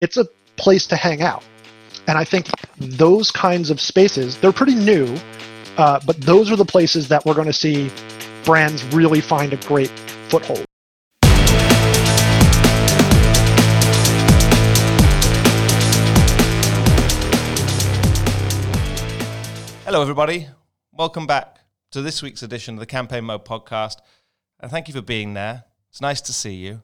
it's a place to hang out. And I think those kinds of spaces, they're pretty new, uh, but those are the places that we're going to see brands really find a great foothold. Hello, everybody. Welcome back to this week's edition of the Campaign Mode podcast. And thank you for being there. It's nice to see you.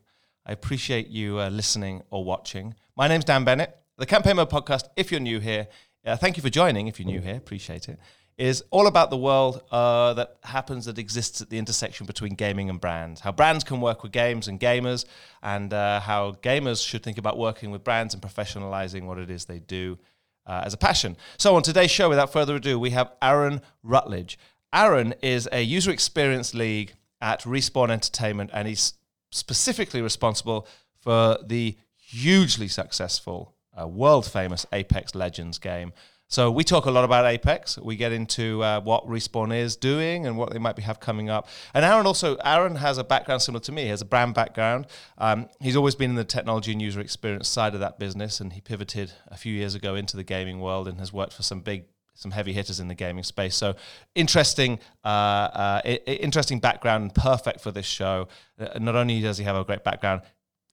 I appreciate you uh, listening or watching. My name's Dan Bennett. The Campaign Mode podcast, if you're new here, uh, thank you for joining. If you're new here, appreciate it. Is all about the world uh, that happens that exists at the intersection between gaming and brands. How brands can work with games and gamers, and uh, how gamers should think about working with brands and professionalizing what it is they do uh, as a passion. So, on today's show, without further ado, we have Aaron Rutledge. Aaron is a user experience league at Respawn Entertainment, and he's specifically responsible for the hugely successful, uh, world famous Apex Legends game. So we talk a lot about Apex. We get into uh, what Respawn is doing and what they might be have coming up. And Aaron also, Aaron has a background similar to me. He has a brand background. Um, he's always been in the technology and user experience side of that business, and he pivoted a few years ago into the gaming world and has worked for some big some heavy hitters in the gaming space. So interesting, uh, uh, interesting background, perfect for this show. Uh, not only does he have a great background,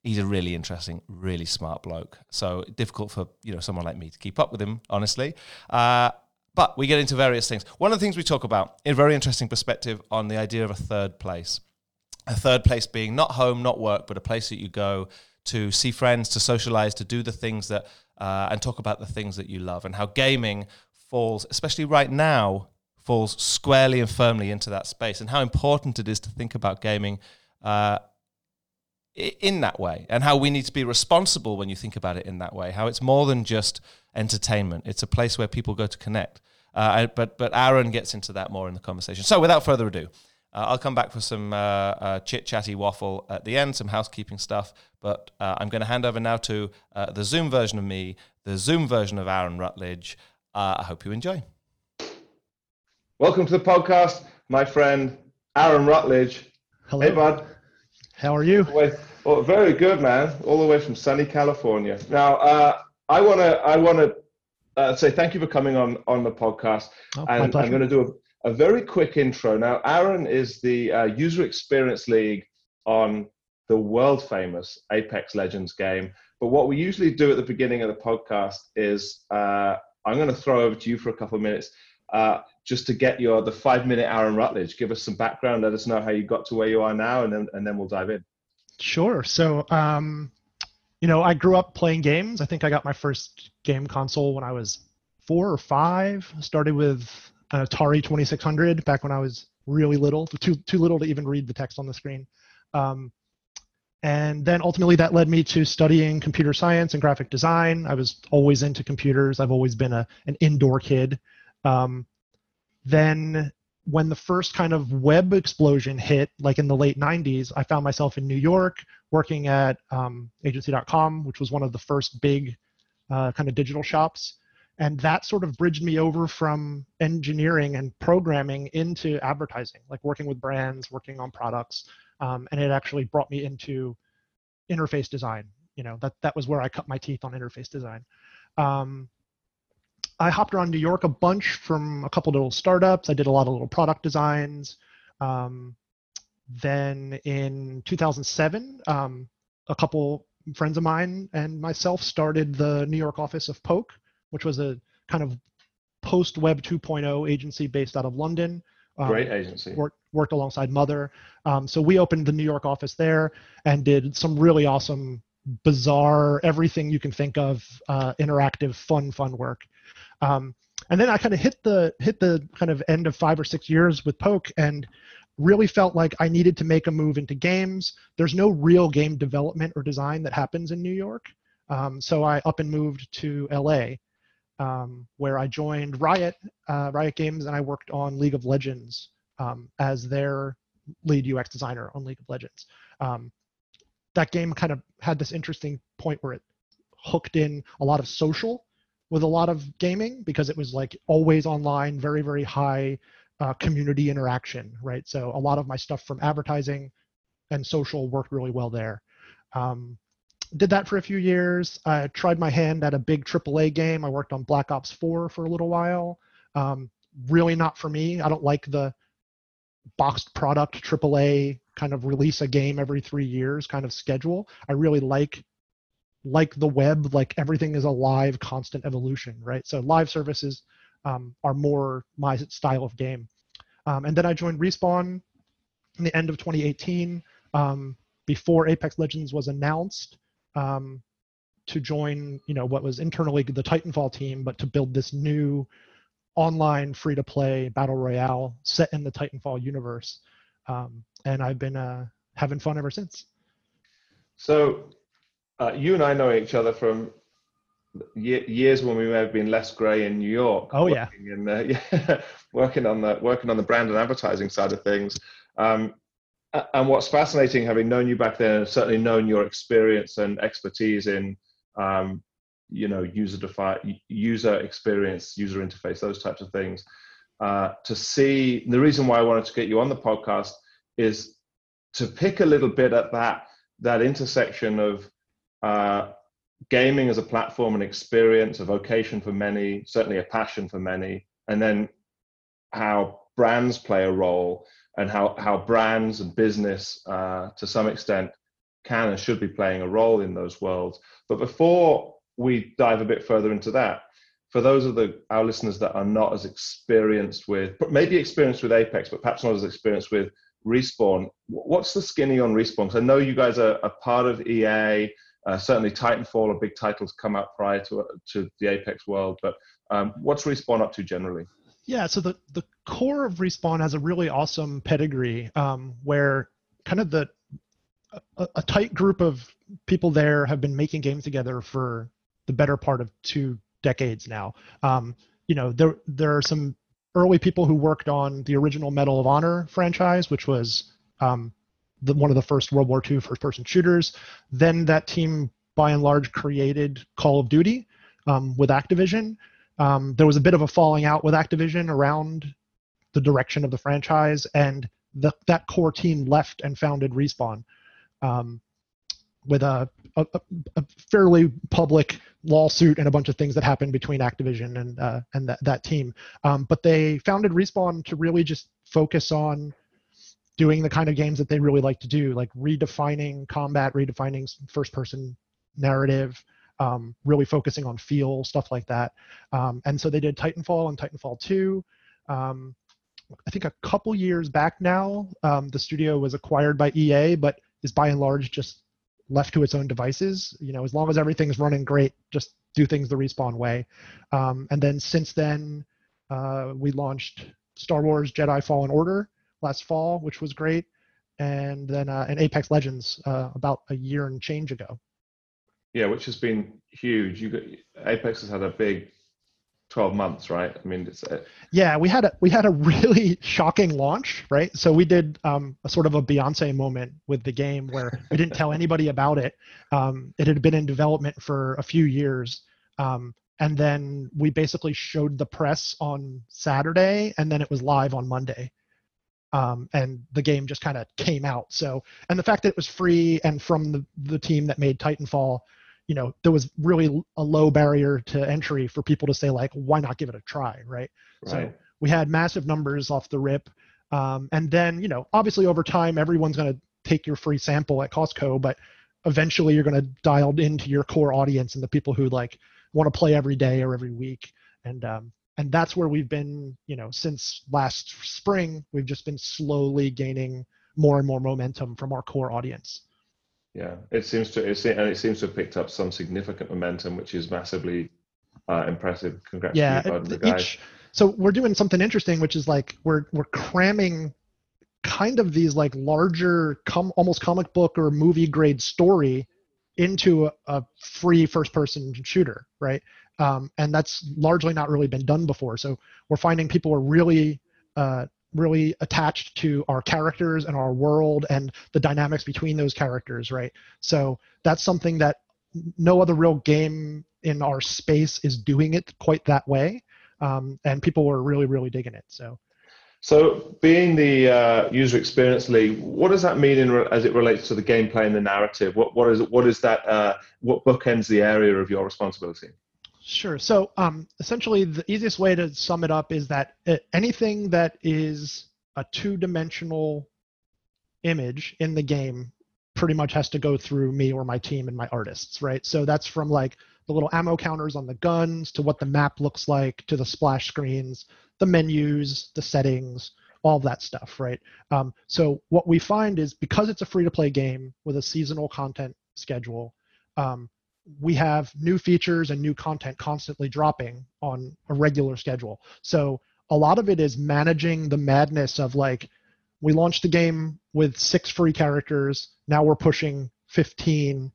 he's a really interesting, really smart bloke. So difficult for you know someone like me to keep up with him, honestly. Uh, but we get into various things. One of the things we talk about, a very interesting perspective, on the idea of a third place. A third place being not home, not work, but a place that you go to see friends, to socialize, to do the things that, uh, and talk about the things that you love, and how gaming falls, especially right now, falls squarely and firmly into that space, and how important it is to think about gaming uh, in that way, and how we need to be responsible when you think about it in that way. How it's more than just entertainment; it's a place where people go to connect. Uh, but but Aaron gets into that more in the conversation. So without further ado. Uh, I'll come back for some uh, uh chit chatty waffle at the end, some housekeeping stuff. But uh, I'm going to hand over now to the Zoom version of me, the Zoom version of Aaron Rutledge, uh, I hope you enjoy. Welcome to the podcast, my friend Aaron Rutledge. Hello. Hey, bud. How are you? Oh, very good, man. All the way from sunny California. Now, uh, I want to I want to uh, say thank you for coming on on the podcast, oh, and I'm going to do a, a, very quick intro. Now, Aaron is the uh, user experience league on the world famous Apex Legends game. But what we usually do at the beginning of the podcast is uh, I'm going to throw over to you for a couple of minutes uh, just to get your the five minute Aaron Rutledge. Give us some background. Let us know how you got to where you are now, and then and then we'll dive in. Sure. So, um, you know, I grew up playing games. I think I got my first game console when I was four or five. Started with an Atari 2600 back when I was really little, too too little to even read the text on the screen. Um, and then ultimately that led me to studying computer science and graphic design. I was always into computers. I've always been a, an indoor kid. Um, then when the first kind of web explosion hit, like in the late 90s, I found myself in New York working at um, agency.com, which was one of the first big uh, kind of digital shops. And that sort of bridged me over from engineering and programming into advertising, like working with brands, working on products um, and it actually brought me into interface design. You know, that that was where I cut my teeth on interface design. Um, I hopped around New York a bunch from a couple little startups. I did a lot of little product designs. Um, then in 2007, um, a couple friends of mine and myself started the New York office of Poke, which was a kind of post Web 2.0 agency based out of London. Um, Great agency. Worked, worked alongside Mother. Um, so we opened the New York office there and did some really awesome, bizarre, everything you can think of, uh, interactive, fun, fun work. Um, and then I kind of hit the hit the kind of end of five or six years with Poke and really felt like I needed to make a move into games. There's no real game development or design that happens in New York. Um, so I up and moved to LA um, where I joined Riot, uh, Riot Games, and I worked on League of Legends um, as their lead UX designer on League of Legends. Um, that game kind of had this interesting point where it hooked in a lot of social with a lot of gaming because it was like always online, very, very high uh, community interaction, right? So a lot of my stuff from advertising and social worked really well there. Um, did that for a few years. I tried my hand at a big AAA game. I worked on Black Ops 4 for a little while. Um, really not for me. I don't like the boxed product AAA kind of release a game every three years kind of schedule. I really like like the web, like everything is a live, constant evolution, right? So live services um, are more my style of game. Um, and then I joined Respawn in the end of 2018 um, before Apex Legends was announced um, to join, you know, what was internally the Titanfall team, but to build this new online free-to-play battle royale set in the Titanfall universe. Um, and I've been uh, having fun ever since. So uh, you and I know each other from years when we may have been less grey in New York. Oh yeah. In, uh, yeah, working on the working on the brand and advertising side of things. Um, and what's fascinating, having known you back then, certainly known your experience and expertise in, um, you know, user defined user experience, user interface, those types of things. Uh, to see the reason why I wanted to get you on the podcast is to pick a little bit at that that intersection of uh, gaming as a platform and experience, a vocation for many, certainly a passion for many, and then how brands play a role and how, how brands and business, uh, to some extent, can and should be playing a role in those worlds. But before we dive a bit further into that, for those of the our listeners that are not as experienced with, maybe experienced with Apex, but perhaps not as experienced with Respawn, what's the skinny on Respawn? Because I know you guys are a part of EA. Uh, certainly, Titanfall, a big titles come out prior to to the Apex world. But um, what's Respawn up to generally? Yeah, so the the core of Respawn has a really awesome pedigree, um, where kind of the a, a, tight group of people there have been making games together for the better part of two decades now. Um, you know, there there are some early people who worked on the original Medal of Honor franchise, which was um, the, one of the first World War II first-person shooters. Then that team, by and large, created Call of Duty um, with Activision. Um, there was a bit of a falling out with Activision around the direction of the franchise, and the, that core team left and founded Respawn um, with a, a, a, fairly public lawsuit and a bunch of things that happened between Activision and uh, and that, that team. Um, but they founded Respawn to really just focus on doing the kind of games that they really like to do, like redefining combat, redefining first person narrative, um, really focusing on feel, stuff like that. Um, and so they did Titanfall and Titanfall 2. Um, I think a couple years back now, um, the studio was acquired by EA, but is by and large just left to its own devices. You know, as long as everything's running great, just do things the respawn way. Um, and then since then, uh, we launched Star Wars Jedi Fallen Order, last fall, which was great, and then uh, an Apex Legends uh, about a year and change ago. Yeah, which has been huge. You got Apex has had a big 12 months, right? I mean, it's a... yeah. We had a we had a really shocking launch, right? So we did um, a sort of a Beyonce moment with the game where we didn't tell anybody about it. Um, it had been in development for a few years, um, and then we basically showed the press on Saturday, and then it was live on Monday um, and the game just kind of came out. So, and the fact that it was free and from the, the team that made Titanfall, you know, there was really a low barrier to entry for people to say like, why not give it a try, right? right. So we had massive numbers off the rip, um, and then you know, obviously over time, everyone's going to take your free sample at Costco, but eventually you're going to dial into your core audience and the people who like want to play every day or every week, and um, and that's where we've been you know since last spring we've just been slowly gaining more and more momentum from our core audience yeah it seems to it and it seems to have picked up some significant momentum which is massively uh, impressive. Congrats yeah each, so we're doing something interesting which is like we're we're cramming kind of these like larger com- almost comic book or movie grade story into a, a free first person shooter right? Um, and that's largely not really been done before. So we're finding people are really, uh, really attached to our characters and our world and the dynamics between those characters, right? So that's something that no other real game in our space is doing it quite that way, um, and people were really, really digging it. So. So, being the uh, user experience lead, what does that mean in re- as it relates to the gameplay and the narrative? What what is what is that? Uh, what bookends the area of your responsibility? Sure. So, um, essentially, the easiest way to sum it up is that uh, anything that is a two-dimensional image in the game pretty much has to go through me or my team and my artists, right? So that's from like the little ammo counters on the guns to what the map looks like to the splash screens, the menus, the settings, all that stuff, right? Um, so what we find is because it's a free-to-play game with a seasonal content schedule, um, we have new features and new content constantly dropping on a regular schedule. So a lot of it is managing the madness of like we launched the game with six free characters now we're pushing 15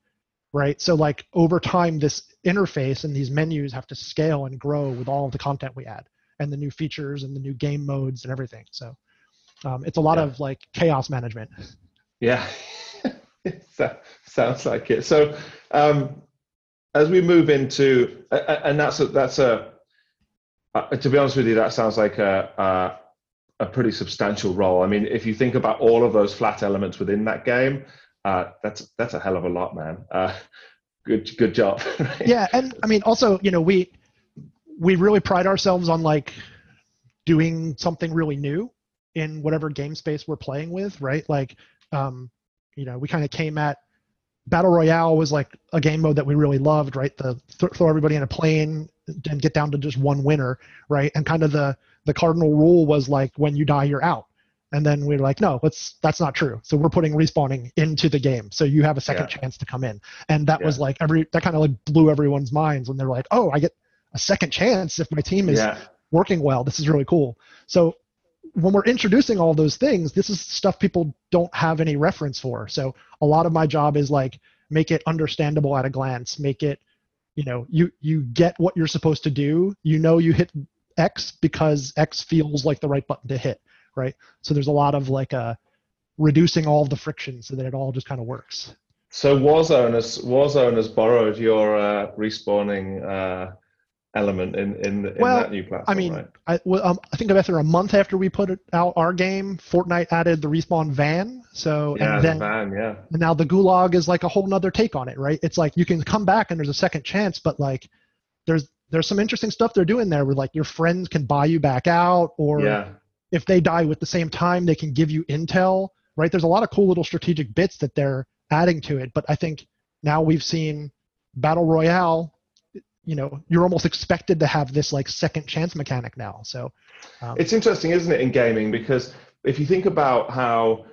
right so like over time this interface and these menus have to scale and grow with all of the content we add and the new features and the new game modes and everything so um, it's a lot Yeah. of like chaos management Yeah, so, sounds like it. So, um, as we move into, and that's a, that's a, uh, to be honest with you, that sounds like a, a a pretty substantial role. I mean, if you think about all of those flat elements within that game, uh, that's that's a hell of a lot, man. Uh, good good job. yeah and i mean also you know we we really pride ourselves on like doing something really new in whatever game space we're playing with right like um you know we kind of came at battle royale was like a game mode that we really loved right? The th- throw everybody in a plane and get down to just one winner right? And kind of the the cardinal rule was like when you die you're out. And then we are like no let's that's not true. So we're putting respawning into the game. So you have a second Yeah. chance to come in. And that was like every that kind of like blew everyone's minds when they're like oh i get a second chance if my team is yeah, working well. This is really cool. So when we're introducing all those things this is stuff people don't have any reference for. So a lot of my job is like make it understandable at a glance make it you know you you get what you're supposed to do. You know you hit x because x feels like the right button to hit right? So there's a lot of like uh reducing all the friction so that it all just kind of works. So Warzone has Warzone has borrowed your uh, respawning uh, element in in, in Well, that new platform. I mean, right? I, well, um, I think after a month after we put it out our game, Fortnite added the respawn van. So yeah, and the van, yeah, and now the gulag is like a whole nother take on it, right? It's like you can come back and there's a second chance, but like there's there's some interesting stuff they're doing there where like your friends can buy you back out, or yeah, if they die with the same time, they can give you intel, right? There's a lot of cool little strategic bits that they're adding to it, but I think now we've seen battle royale. You know, you're almost expected to have this like second chance mechanic now. So um, It's interesting, isn't it, in gaming? Because if you think about how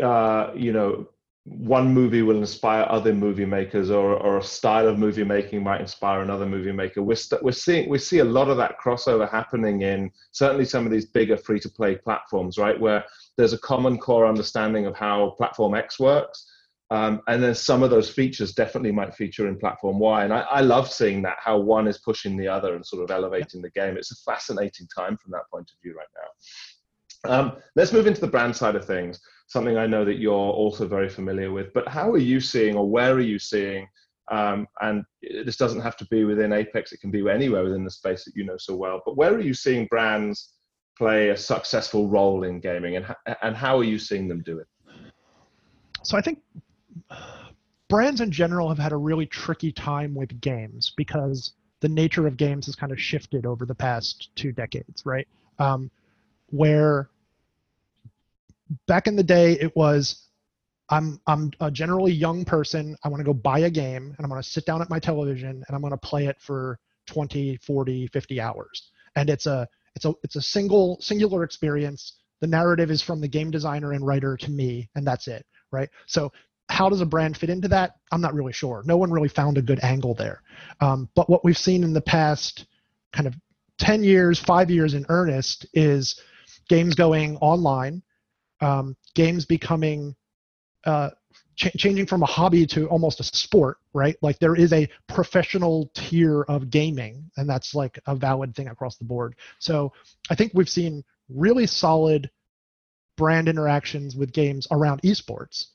uh, you know one movie will inspire other movie makers, or, or a style of movie making might inspire another movie maker, we're st- we're seeing we see a lot of that crossover happening in certainly some of these bigger free to play platforms, right? Where there's a common core understanding of how platform X works. Um, and then some of those features definitely might feature in platform Y. And I, I love seeing that, how one is pushing the other and sort of elevating the game. It's a fascinating time from that point of view right now. Um, let's move into the brand side of things, something I know that you're also very familiar with. But how are you seeing, or where are you seeing, um, and this doesn't have to be within Apex, it can be anywhere within the space that you know so well, but where are you seeing brands play a successful role in gaming, and, and how are you seeing them do it? so I think brands in general have had a really tricky time with games because the nature of games has kind of shifted over the past two decades, right? Um, where back in the day it was I'm I'm a generally young person. I want to go buy a game and I'm going to sit down at my television and I'm going to play it for 20, 40, 50 hours. And it's a it's a it's a single singular experience. The narrative is from the game designer and writer to me and that's it, right? So how does a brand fit into that? I'm not really sure. No one really found a good angle there. Um, but what we've seen in the past kind of 10 years, five years in earnest is games going online, um, games becoming uh, ch- changing from a hobby to almost a sport, right? Like there is a professional tier of gaming, and that's like a valid thing across the board. So I think we've seen really solid brand interactions with games around esports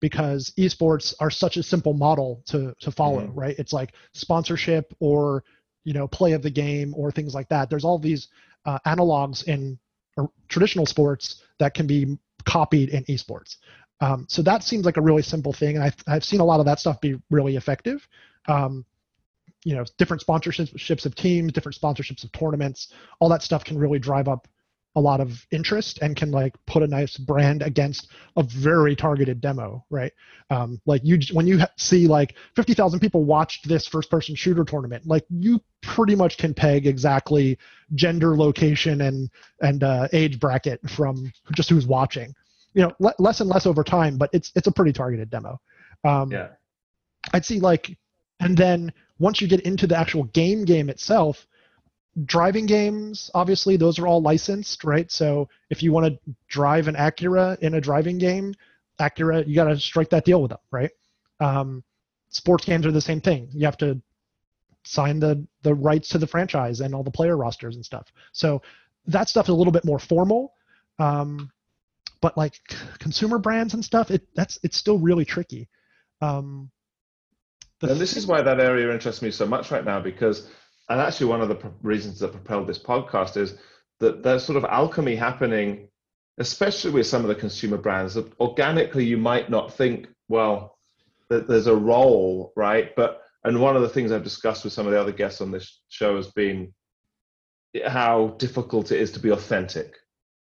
because esports are such a simple model to to follow, Mhm. right? It's like sponsorship or you know play of the game or things like that. There's all these uh, analogs in or traditional sports that can be copied in esports. Um, so that seems like a really simple thing, and I've, I've seen a lot of that stuff be really effective. Um, you know, different sponsorships of teams, different sponsorships of tournaments, all that stuff can really drive up a lot of interest and can like put a nice brand against a very targeted demo, right? Um, like you, when you see like 50,000 people watched this first-person shooter tournament, like you pretty much can peg exactly gender, location, and and uh, age bracket from just who's watching. You know, le- less and less over time, but it's it's a pretty targeted demo. Um, yeah. I'd see like, and then once you get into the actual game game itself, driving games, obviously, those are all licensed, right? So if you want to drive an Acura in a driving game, Acura, you got to strike that deal with them, right? Um, sports games are the same thing. You have to sign the the rights to the franchise and all the player rosters and stuff. So that stuff is a little bit more formal. Um, but like consumer brands and stuff, it that's it's still really tricky. Um, and this is why that area interests me so much right now because and actually one of the reasons that propelled this podcast is that there's sort of alchemy happening especially with some of the consumer brands that organically you might not think well that there's a role right? But and one of the things i've discussed with some of the other guests on this show has been how difficult it is to be authentic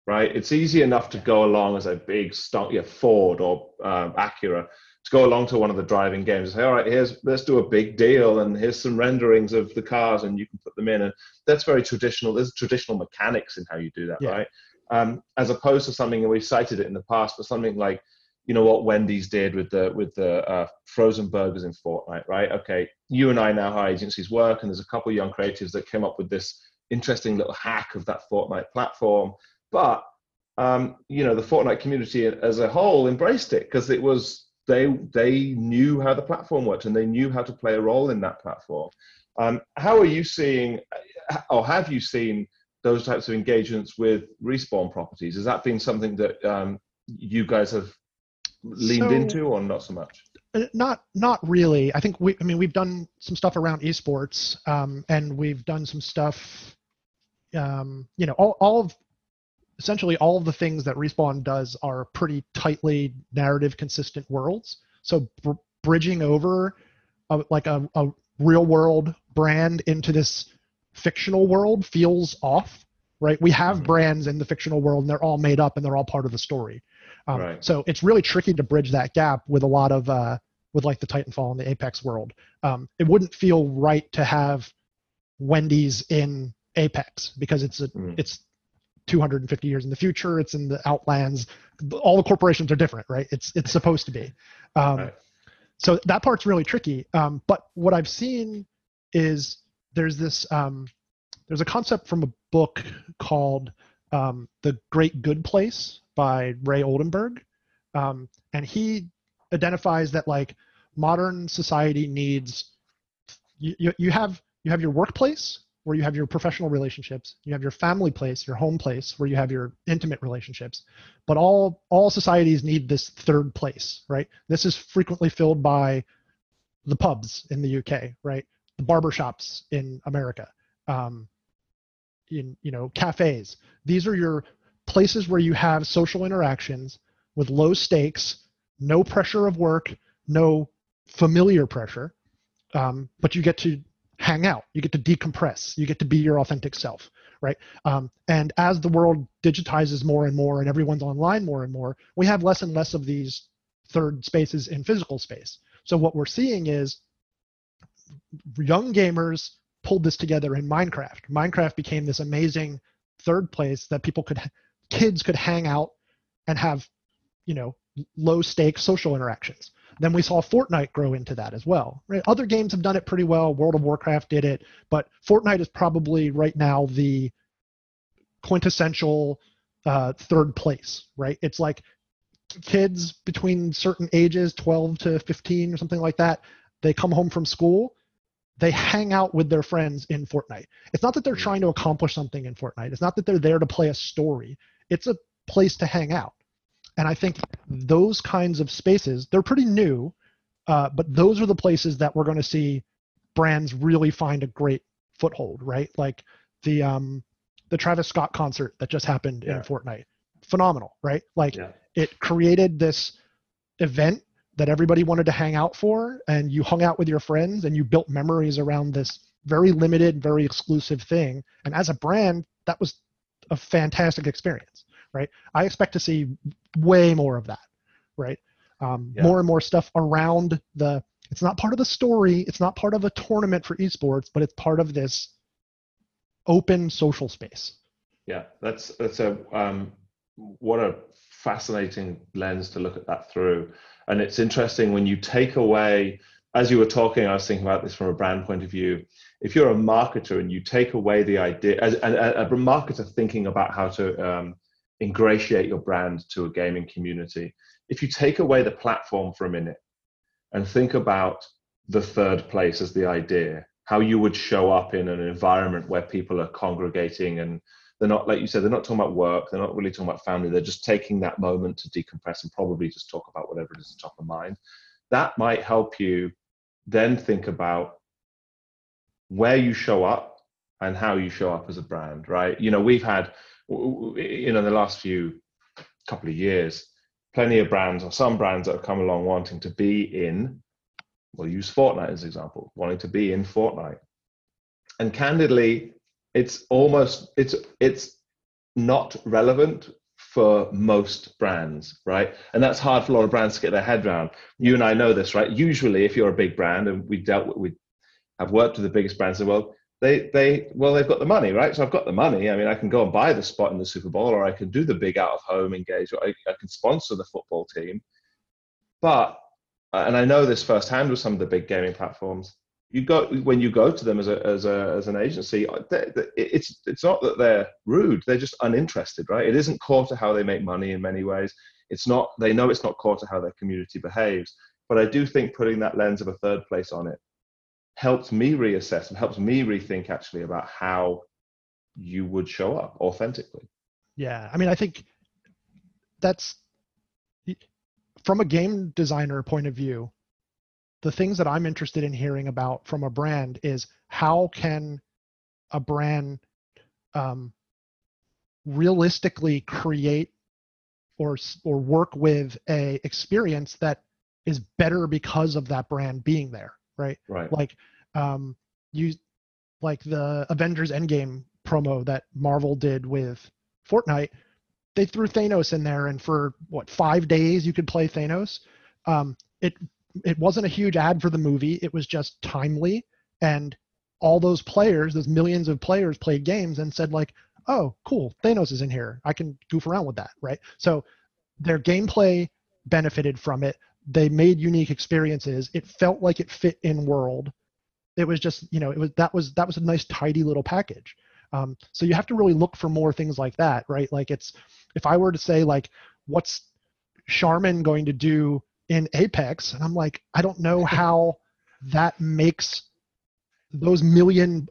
right? It's easy enough to go along as a big stock yeah, ford or um, acura to go along to one of the driving games and say, all right, here's let's do a big deal and here's some renderings of the cars and you can put them in. And that's very traditional. There's traditional mechanics in how you do that, yeah. right? Um, as opposed to something and we've cited it in the past, but something like you know what Wendy's did with the with the uh, frozen burgers in Fortnite, right? Okay, you and I know how agencies work, and there's a couple of young creatives that came up with this interesting little hack of that Fortnite platform. But um, you know, the Fortnite community as a whole embraced it because it was they they knew how the platform worked and they knew how to play a role in that platform. Um, how are you seeing, or have you seen those types of engagements with respawn properties? Has that been something that um, you guys have leaned so, into, or not so much? Uh, not not really. I think we. I mean, we've done some stuff around esports, um, and we've done some stuff. Um, you know, all all of essentially all of the things that respawn does are pretty tightly narrative consistent worlds so br- bridging over a, like a, a real world brand into this fictional world feels off right we have mm-hmm. brands in the fictional world and they're all made up and they're all part of the story um, right. so it's really tricky to bridge that gap with a lot of uh, with like the titanfall and the apex world um, it wouldn't feel right to have wendy's in apex because it's a mm. it's 250 years in the future. It's in the Outlands. All the corporations are different, right? It's it's supposed to be. Um, right. So that part's really tricky. Um, but what I've seen is there's this um, there's a concept from a book called um, The Great Good Place by Ray Oldenburg, um, and he identifies that like modern society needs you, you, you have you have your workplace where you have your professional relationships, you have your family place, your home place, where you have your intimate relationships. But all all societies need this third place, right? This is frequently filled by the pubs in the UK, right? The barbershops in America, um, in you know cafes. These are your places where you have social interactions with low stakes, no pressure of work, no familiar pressure, um, but you get to hang out. You get to decompress. You get to be your authentic self right? Um, and as the world digitizes more and more and everyone's online more and more we have less and less of these third spaces in physical space. So what we're seeing is young gamers pulled this together in minecraft. Minecraft became this amazing third place that people could kids could hang out and have you know low stakes social interactions then we saw Fortnite grow into that as well. Right? Other games have done it pretty well. World of Warcraft did it, but Fortnite is probably right now the quintessential uh, third place. Right? It's like kids between certain ages, 12 to 15 or something like that. They come home from school. They hang out with their friends in Fortnite. It's not that they're trying to accomplish something in Fortnite. It's not that they're there to play a story. It's a place to hang out. And I think those kinds of spaces, they're pretty new, uh, but those are the places that we're going to see brands really find a great foothold, right? Like the um, the Travis Scott concert that just happened Yeah. in Fortnite. Phenomenal, right? Like Yeah. it created this event that everybody wanted to hang out for and you hung out with your friends and you built memories around this very limited, very exclusive thing. And as a brand, that was a fantastic experience, right? I expect to see way more of that, right? Um, Yeah. More and more stuff around the. It's not part of the story. It's not part of a tournament for esports, but it's part of this open social space. Yeah, that's that's a um, what a fascinating lens to look at that through. And it's interesting when you take away, as you were talking, I was thinking about this from a brand point of view. If you're a marketer and you take away the idea, as a, a, a marketer thinking about how to um, ingratiate your brand to a gaming community, if you take away the platform for a minute and think about the third place as the idea, how you would show up in an environment where people are congregating and they're not like you said they're not talking about work they're not really talking about family they're just taking that moment to decompress and probably just talk about whatever it is top of mind. That might help you then think about where you show up and how you show up as a brand right? You know we've had you know in the last few couple of years plenty of brands or some brands that have come along wanting to be in we'll use fortnite as an example wanting to be in fortnite. And candidly it's almost it's it's not relevant for most brands right? And that's hard for a lot of brands to get their head around. You and i know this right? Usually if you're a big brand and we dealt with we have worked with the biggest brands in the world they they well they've got the money right? So i've got the money. I mean i can go and buy the spot in the super bowl or i can do the big out of home engagement. I, I can sponsor the football team. But uh, and i know this firsthand with some of the big gaming platforms you go when you go to them as a as a as an agency uh, they, they, it's it's not that they're rude. They're just uninterested right? It isn't core to how they make money in many ways. It's not they know it's not core to how their community behaves. But i do think putting that lens of a third place on it helps me reassess and helps me rethink actually about how you would show up authentically Yeah, I mean, I think that's from a game designer point of view. The things that I'm interested in hearing about from a brand is how can a brand um, realistically create or or work with a experience that is better because of that brand being there, right? right. Like um you like the avengers endgame promo that marvel did with fortnite they threw thanos in there and for what five days you could play thanos. Um it it wasn't a huge ad for the movie. It was just timely. And all those players those millions of players played games and said like oh cool thanos is in here. I can goof around with that right? So their gameplay benefited from it they made unique experiences. It felt like it fit in world. It was just you know it was that was that was a nice tidy little package. Um, so you have to really look for more things like that right? Like it's if i were to say like what's charmin going to do in apex? And i'm like i don't know how that makes those million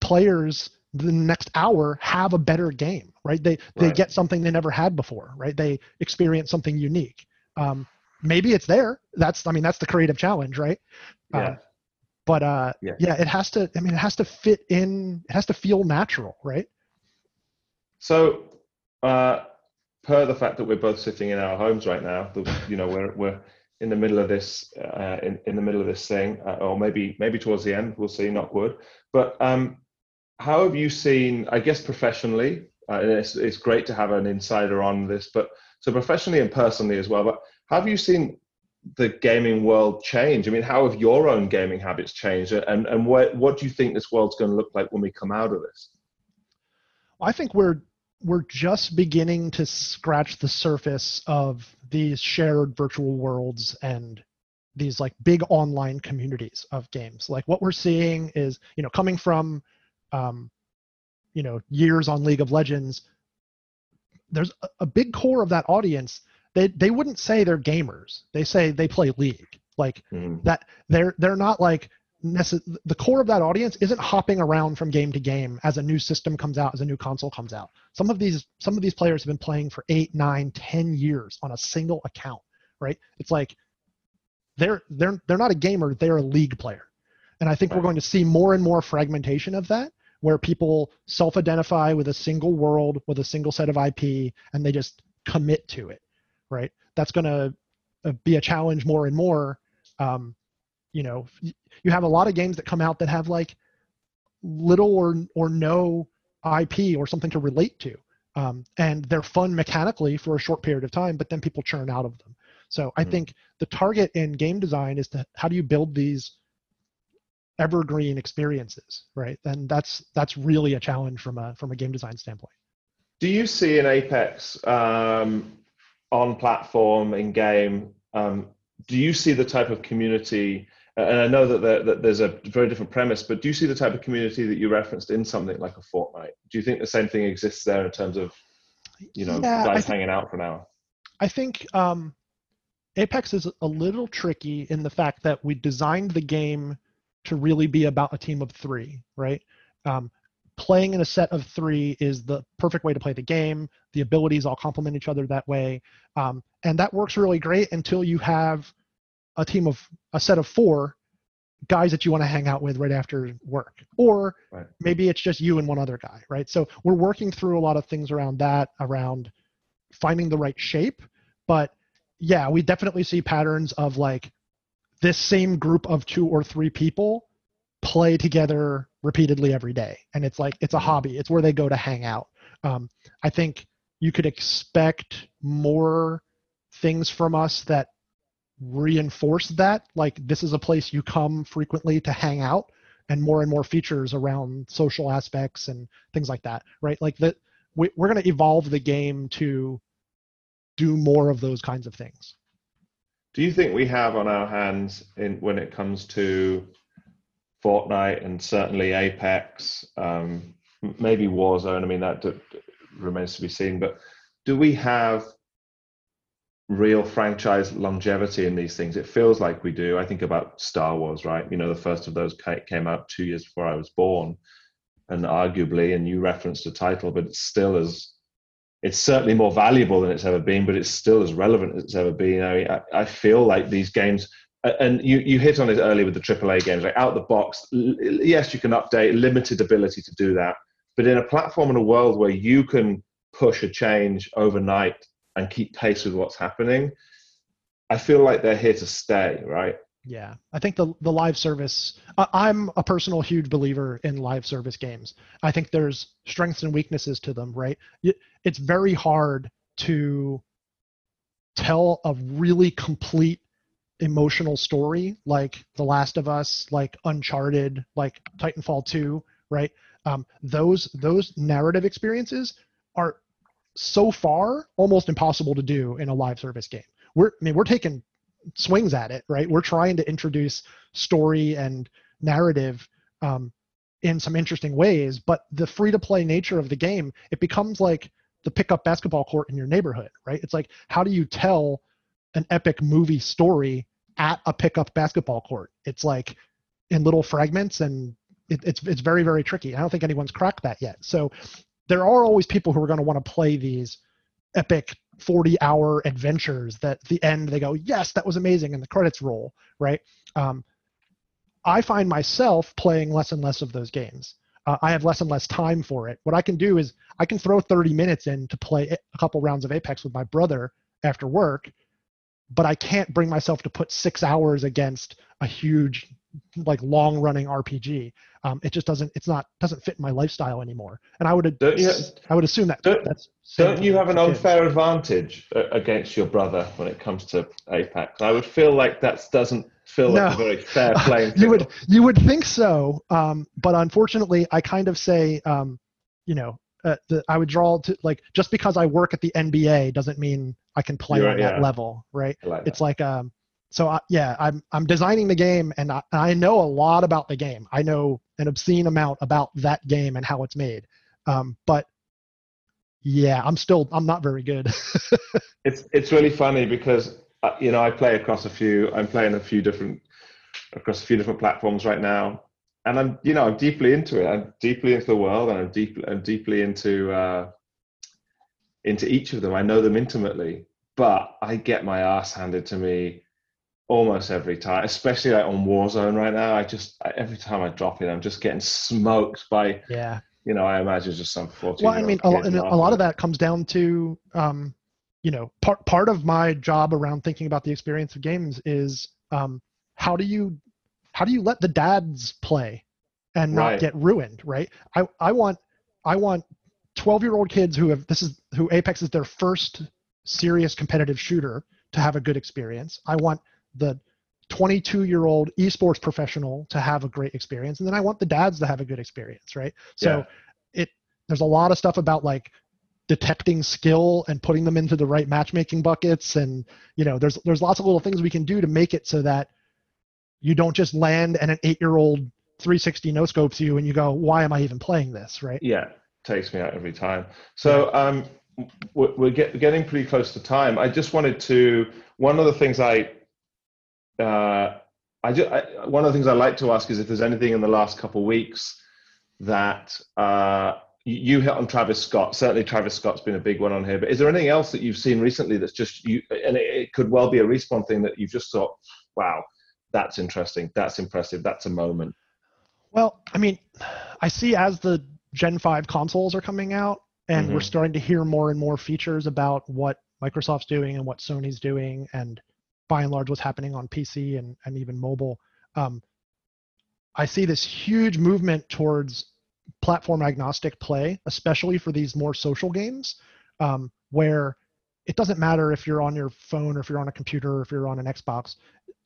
players the next hour have a better game right? They they get something they never had before right? They experience something unique. Um, maybe it's there that's i mean that's the creative challenge right Um, yeah but uh Yeah. yeah. it has to i mean it has to fit in it has to feel natural right So, uh, per the fact that we're both sitting in our homes right now, the, you know, we're we're in the middle of this uh, in in the middle of this thing, uh, or maybe maybe towards the end, we'll see. Knock wood. But um, how have you seen? I guess professionally, uh, and it's it's great to have an insider on this, but so professionally and personally as well. But have you seen the gaming world change? I mean, how have your own gaming habits changed, and and what what do you think this world's going to look like when we come out of this? i think we're we're just beginning to scratch the surface of these shared virtual worlds and these like big online communities of games like what we're seeing is you know coming from um, you know years on league of legends there's a, a big core of that audience they they wouldn't say they're gamers. They say they play league. Like Mhm. that they're they're not like necess- the core of that audience isn't hopping around from game to game as a new system comes out as a new console comes out. Some of these some of these players have been playing for eight nine ten years on a single account right? It's like they're they're they're not a gamer they're a league player. And i think we're going to see more and more fragmentation of that where people self-identify with a single world with a single set of ip and they just commit to it right? That's going to uh, be a challenge more and more um, you know you have a lot of games that come out that have like little or or no ip or something to relate to um, and they're fun mechanically for a short period of time but then people churn out of them. So i Mhm. think the target in game design is to how do you build these evergreen experiences right? And that's that's really a challenge from a from a game design standpoint. Do you see in Apex um, on platform in game? Um, do you see the type of community? And I know that, there, that there's a very different premise, but do you see the type of community that you referenced in something like a Fortnite? Do you think the same thing exists there in terms of, you know, Yeah, guys hanging out for an hour? I think um, Apex is a little tricky in the fact that we designed the game to really be about a team of three, right? Um, playing in a set of three is the perfect way to play the game. The abilities all complement each other that way, um, and that works really great until you have a team of a set of four guys that you want to hang out with right after work, or Right. maybe it's just you and one other guy, right? So we're working through a lot of things around that, around finding the right shape but yeah we definitely see patterns of like this same group of two or three people play together repeatedly every day. And it's like it's a Mhm. hobby. It's where they go to hang out. Um, i think you could expect more things from us that reinforce that. Like this is a place you come frequently to hang out and more and more features around social aspects and things like that right? Like that we, we're going to evolve the game to do more of those kinds of things. Do you think we have on our hands in when it comes to Fortnite and certainly Apex, um, maybe Warzone? I mean, that d- remains to be seen. But do we have real franchise longevity in these things? It feels like we do. I think about Star Wars, right? You know, the first of those came out two years before I was born, and arguably, and you referenced the title, but it's still as it's certainly more valuable than it's ever been, but it's still as relevant as it's ever been. I, I, feel like these games, and you, you hit on it earlier with the AAA games, like out the box. Yes, you can update, limited ability to do that, but in a platform in a world where you can push a change overnight and keep pace with what's happening, I feel like they're here to stay, right? yeah i think the the live service I, i'm a personal huge believer in live service games i think there's strengths and weaknesses to them right it's very hard to tell a really complete emotional story like the last of us like uncharted like titanfall 2 right? Um, those those narrative experiences are so far almost impossible to do in a live service game. We're i mean we're taking swings at it right? We're trying to introduce story and narrative um, in some interesting ways but the free to play nature of the game it becomes like the pickup basketball court in your neighborhood right? It's like how do you tell an epic movie story at a pickup basketball court. It's like in little fragments and it, it's it's very very tricky. I don't think anyone's cracked that yet. So there are always people who are going to want to play these epic 40 hour adventures that at the end they go yes that was amazing and the credits roll right? Um, i find myself playing less and less of those games. Uh, i have less and less time for it. What i can do is i can throw 30 minutes in to play a couple rounds of apex with my brother after work but i can't bring myself to put six hours against a huge like long running rpg um, it just doesn't it's not doesn't fit my lifestyle anymore and i would Don't you- i would assume that don't- that's Don't you have an kids. unfair advantage uh, against your brother when it comes to Apex? I would feel like that doesn't feel like a very fair playing you would you would think so um, but unfortunately i kind of say um, you know uh, the, i would draw to like just because i work at the nba doesn't mean i can play You're on right, that level right? Like it's that. like um so I, yeah i'm i'm designing the game and I, I know a lot about the game. I know an obscene amount about that game and how it's made. Um, but yeah i'm still i'm not very good. It's it's really funny because uh, you know I play across a few. I'm playing a few different across a few different platforms right now, and I'm you know I'm deeply into it. I'm deeply into the world, and I'm deeply I'm deeply into uh, into each of them. I know them intimately, but I get my ass handed to me almost every time, especially like on Warzone right now. I just every time I drop in, I'm just getting smoked by. Yeah. You know, I imagine just some 14 Well, I mean, a, lot- a lot of that comes down to, um, you know, part part of my job around thinking about the experience of games is um, how do you how do you let the dads play and not Right. get ruined, right? I I want I want 12 year old kids who have this is who Apex is their first serious competitive shooter to have a good experience. I want the 22 year old esports professional to have a great experience and then I want the dads to have a good experience, right? So Yeah. it there's a lot of stuff about like detecting skill and putting them into the right matchmaking buckets and you know there's there's lots of little things we can do to make it so that you don't just land and an 8-year-old 360 no scopes you and you go why am I even playing this, right? yeah takes me out every time. So um, we're, we're get, getting pretty close to time. I just wanted to one of the things I. Uh, I, ju- I one of the things I like to ask is if there's anything in the last couple of weeks that uh, you, hit on Travis Scott. Certainly, Travis Scott's been a big one on here. But is there anything else that you've seen recently that's just you? And it, it could well be a respawn thing that you've just thought, "Wow, that's interesting. That's impressive. That's a moment." Well, I mean, I see as the Gen 5 consoles are coming out and we're Mhm. starting to hear more and more features about what Microsoft's doing and what Sony's doing and by and large what's happening on PC and, and even mobile. Um, I see this huge movement towards platform agnostic play, especially for these more social games um, where it doesn't matter if you're on your phone or if you're on a computer or if you're on an Xbox.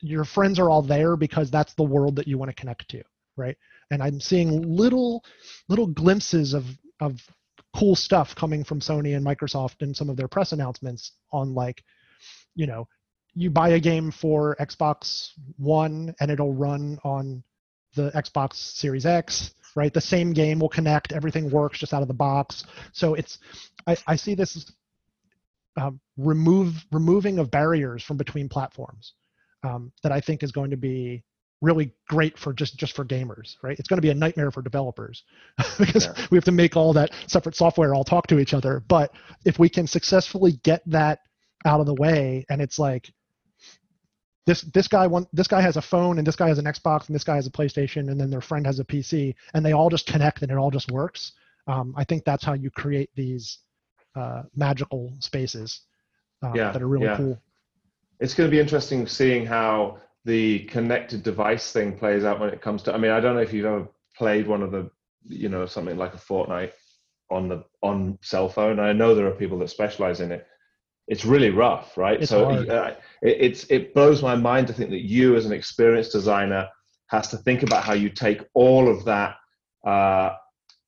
Your friends are all there because that's the world that you want to connect to, right? and I'm seeing little little glimpses of of cool stuff coming from Sony and Microsoft and some of their press announcements on like, you know, you buy a game for Xbox One and it'll run on the Xbox Series X, right? The same game will connect, everything works just out of the box. So it's I, I see this um, remove removing of barriers from between platforms um, that I think is going to be really great for just just for gamers right it's going to be a nightmare for developers because Yeah. we have to make all that separate software all talk to each other but if we can successfully get that out of the way and it's like this this guy want this guy has a phone and this guy has an xbox and this guy has a playstation and then their friend has a pc and they all just connect and it all just works um, i think that's how you create these uh, magical spaces um, Yeah, that are really yeah. cool it's going to be interesting seeing how the connected device thing plays out when it comes to. I mean, I don't know if you've ever played one of the, you know, something like a Fortnite on the on cell phone. I know there are people that specialize in it. It's really rough, right? It's so uh, it, it's it blows my mind to think that you, as an experienced designer, has to think about how you take all of that, uh,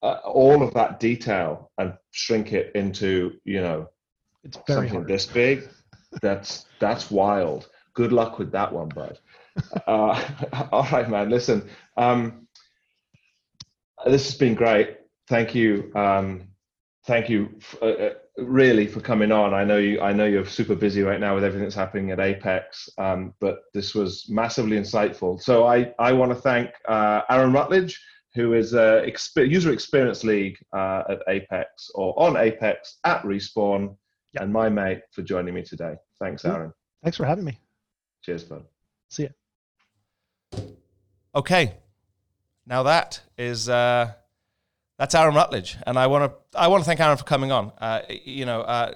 uh, all of that detail and shrink it into, you know, it's very something hard this big that's that's wild. Good luck with that one bud. Uh, all right man listen um, this has been great. Thank you um, thank you uh, uh, really for coming on. I know you i know you're super busy right now with everything that's happening at apex um, but this was massively insightful. So i i want to thank uh, aaron rutledge who is a exp- user experience league uh, at apex or on apex at respawn Yep. and my mate for joining me today. Thanks, Cool. Aaron. thanks for having me Cheers, bud. see ya Okay, now that is uh, that's Aaron Rutledge, and I want to I want to thank Aaron for coming on. Uh, you know, uh,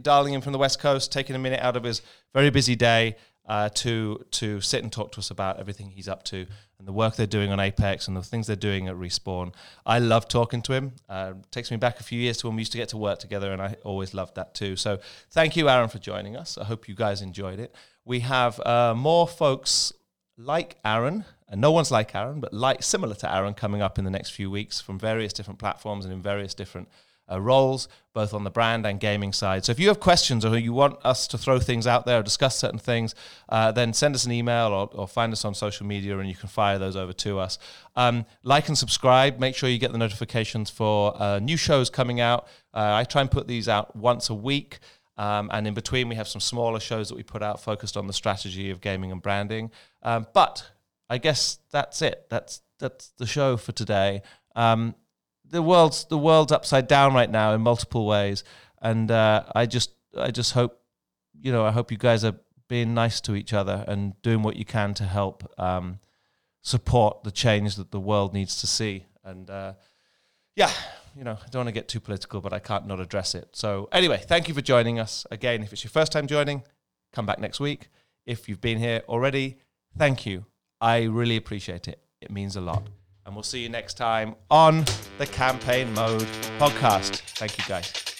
dialing in from the West Coast, taking a minute out of his very busy day uh, to to sit and talk to us about everything he's up to and the work they're doing on Apex and the things they're doing at Respawn. I love talking to him. Uh, takes me back a few years to when we used to get to work together, and I always loved that too. So thank you, Aaron, for joining us. I hope you guys enjoyed it. We have uh, more folks like Aaron, and no one's like Aaron, but like similar to Aaron coming up in the next few weeks from various different platforms and in various different uh, roles, both on the brand and gaming side. So if you have questions or you want us to throw things out there or discuss certain things, uh, then send us an email or, or find us on social media and you can fire those over to us. Um, like and subscribe. Make sure you get the notifications for uh, new shows coming out. Uh, I try and put these out once a week. Um, and in between, we have some smaller shows that we put out focused on the strategy of gaming and branding. Um, but I guess that's it. That's that's the show for today. Um, the world's the world's upside down right now in multiple ways, and uh, I just I just hope you know I hope you guys are being nice to each other and doing what you can to help um, support the change that the world needs to see. And uh, yeah, you know, I don't want to get too political, but I can't not address it. So anyway, thank you for joining us again. If it's your first time joining, come back next week. If you've been here already, thank you. I really appreciate it. It means a lot. And we'll see you next time on the Campaign Mode podcast. Thank you, guys.